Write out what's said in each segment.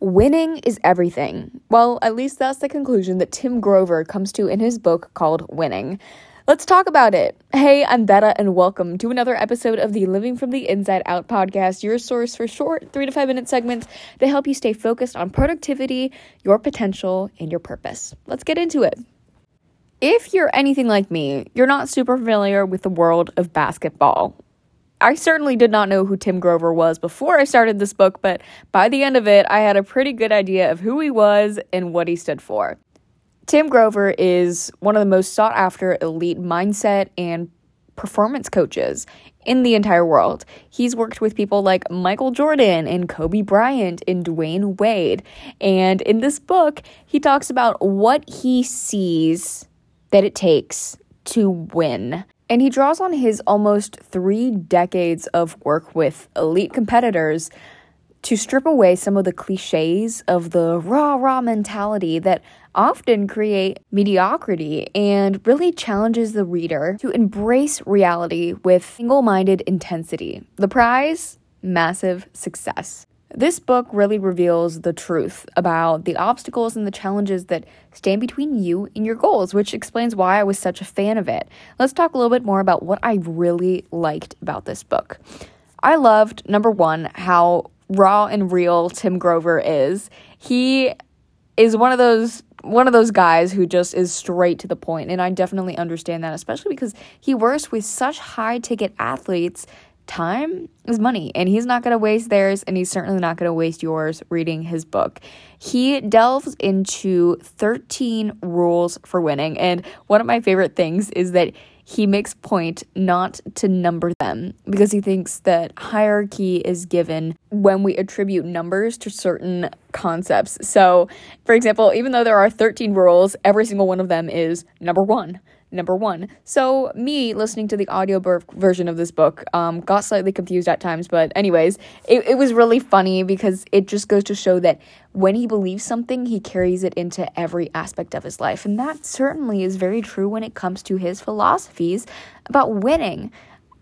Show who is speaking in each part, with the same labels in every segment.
Speaker 1: Winning is everything. Well, at least that's the conclusion that Tim Grover comes to in his book called Winning. Let's talk about it. Hey, I'm Betta, and welcome to another episode of the Living from the Inside Out podcast, your source for short three to five minute segments to help you stay focused on productivity, your potential, and your purpose. Let's get into it. If you're anything like me, you're not super familiar with the world of basketball. I certainly did not know who Tim Grover was before I started this book, but by the end of it, I had a pretty good idea of who he was and what he stood for. Tim Grover is one of the most sought after elite mindset and performance coaches in the entire world. He's worked with people like Michael Jordan and Kobe Bryant and Dwyane Wade. And in this book, he talks about what he sees that it takes to win. And he draws on his almost three decades of work with elite competitors to strip away some of the cliches of the rah rah mentality that often create mediocrity and really challenges the reader to embrace reality with single minded intensity. The prize? Massive success. This book really reveals the truth about the obstacles and the challenges that stand between you and your goals, which explains why I was such a fan of it. Let's talk a little bit more about what I really liked about this book. I loved, number one, how raw and real Tim Grover is. He is one of those one of those guys who just is straight to the point and I definitely understand that especially because he works with such high ticket athletes time is money and he's not going to waste theirs and he's certainly not going to waste yours reading his book. He delves into 13 rules for winning and one of my favorite things is that he makes point not to number them because he thinks that hierarchy is given when we attribute numbers to certain concepts. So, for example, even though there are 13 rules, every single one of them is number 1 number one. So, me listening to the audio version of this book um, got slightly confused at times, but, anyways, it, it was really funny because it just goes to show that when he believes something, he carries it into every aspect of his life. And that certainly is very true when it comes to his philosophies about winning.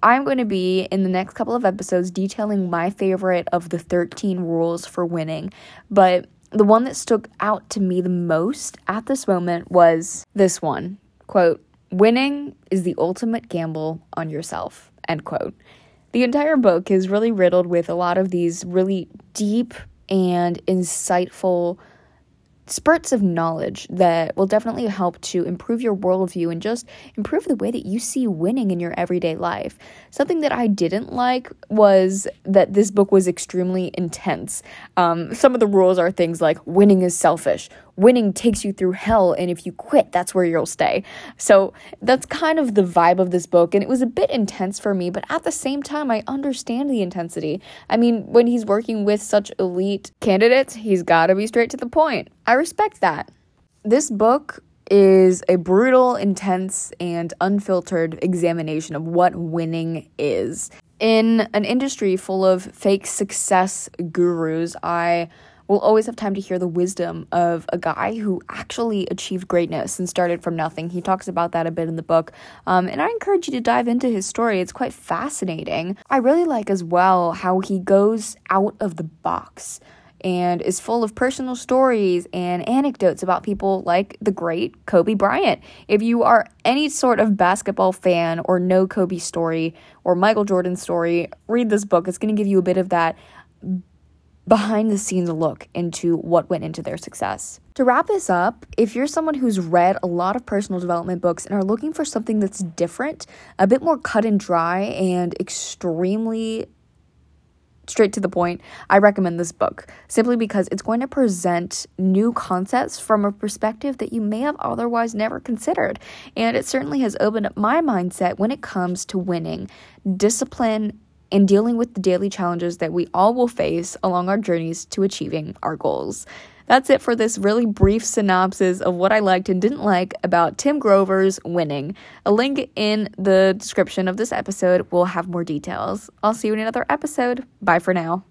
Speaker 1: I'm going to be in the next couple of episodes detailing my favorite of the 13 rules for winning, but the one that stuck out to me the most at this moment was this one quote Winning is the ultimate gamble on yourself. End quote. The entire book is really riddled with a lot of these really deep and insightful spurts of knowledge that will definitely help to improve your worldview and just improve the way that you see winning in your everyday life. Something that I didn't like was that this book was extremely intense. Um, some of the rules are things like winning is selfish, winning takes you through hell, and if you quit, that's where you'll stay. So that's kind of the vibe of this book, and it was a bit intense for me, but at the same time, I understand the intensity. I mean, when he's working with such elite candidates, he's got to be straight to the point. I respect that. This book is a brutal, intense, and unfiltered examination of what winning is. In an industry full of fake success gurus, I will always have time to hear the wisdom of a guy who actually achieved greatness and started from nothing. He talks about that a bit in the book, um, and I encourage you to dive into his story. It's quite fascinating. I really like as well how he goes out of the box and is full of personal stories and anecdotes about people like the great Kobe Bryant. If you are any sort of basketball fan or know Kobe's story or Michael Jordan's story, read this book. It's going to give you a bit of that behind the scenes look into what went into their success. To wrap this up, if you're someone who's read a lot of personal development books and are looking for something that's different, a bit more cut and dry, and extremely straight to the point, I recommend this book simply because it's going to present new concepts from a perspective that you may have otherwise never considered. And it certainly has opened up my mindset when it comes to winning, discipline, and dealing with the daily challenges that we all will face along our journeys to achieving our goals. That's it for this really brief synopsis of what I liked and didn't like about Tim Grover's winning. A link in the description of this episode will have more details. I'll see you in another episode. Bye for now.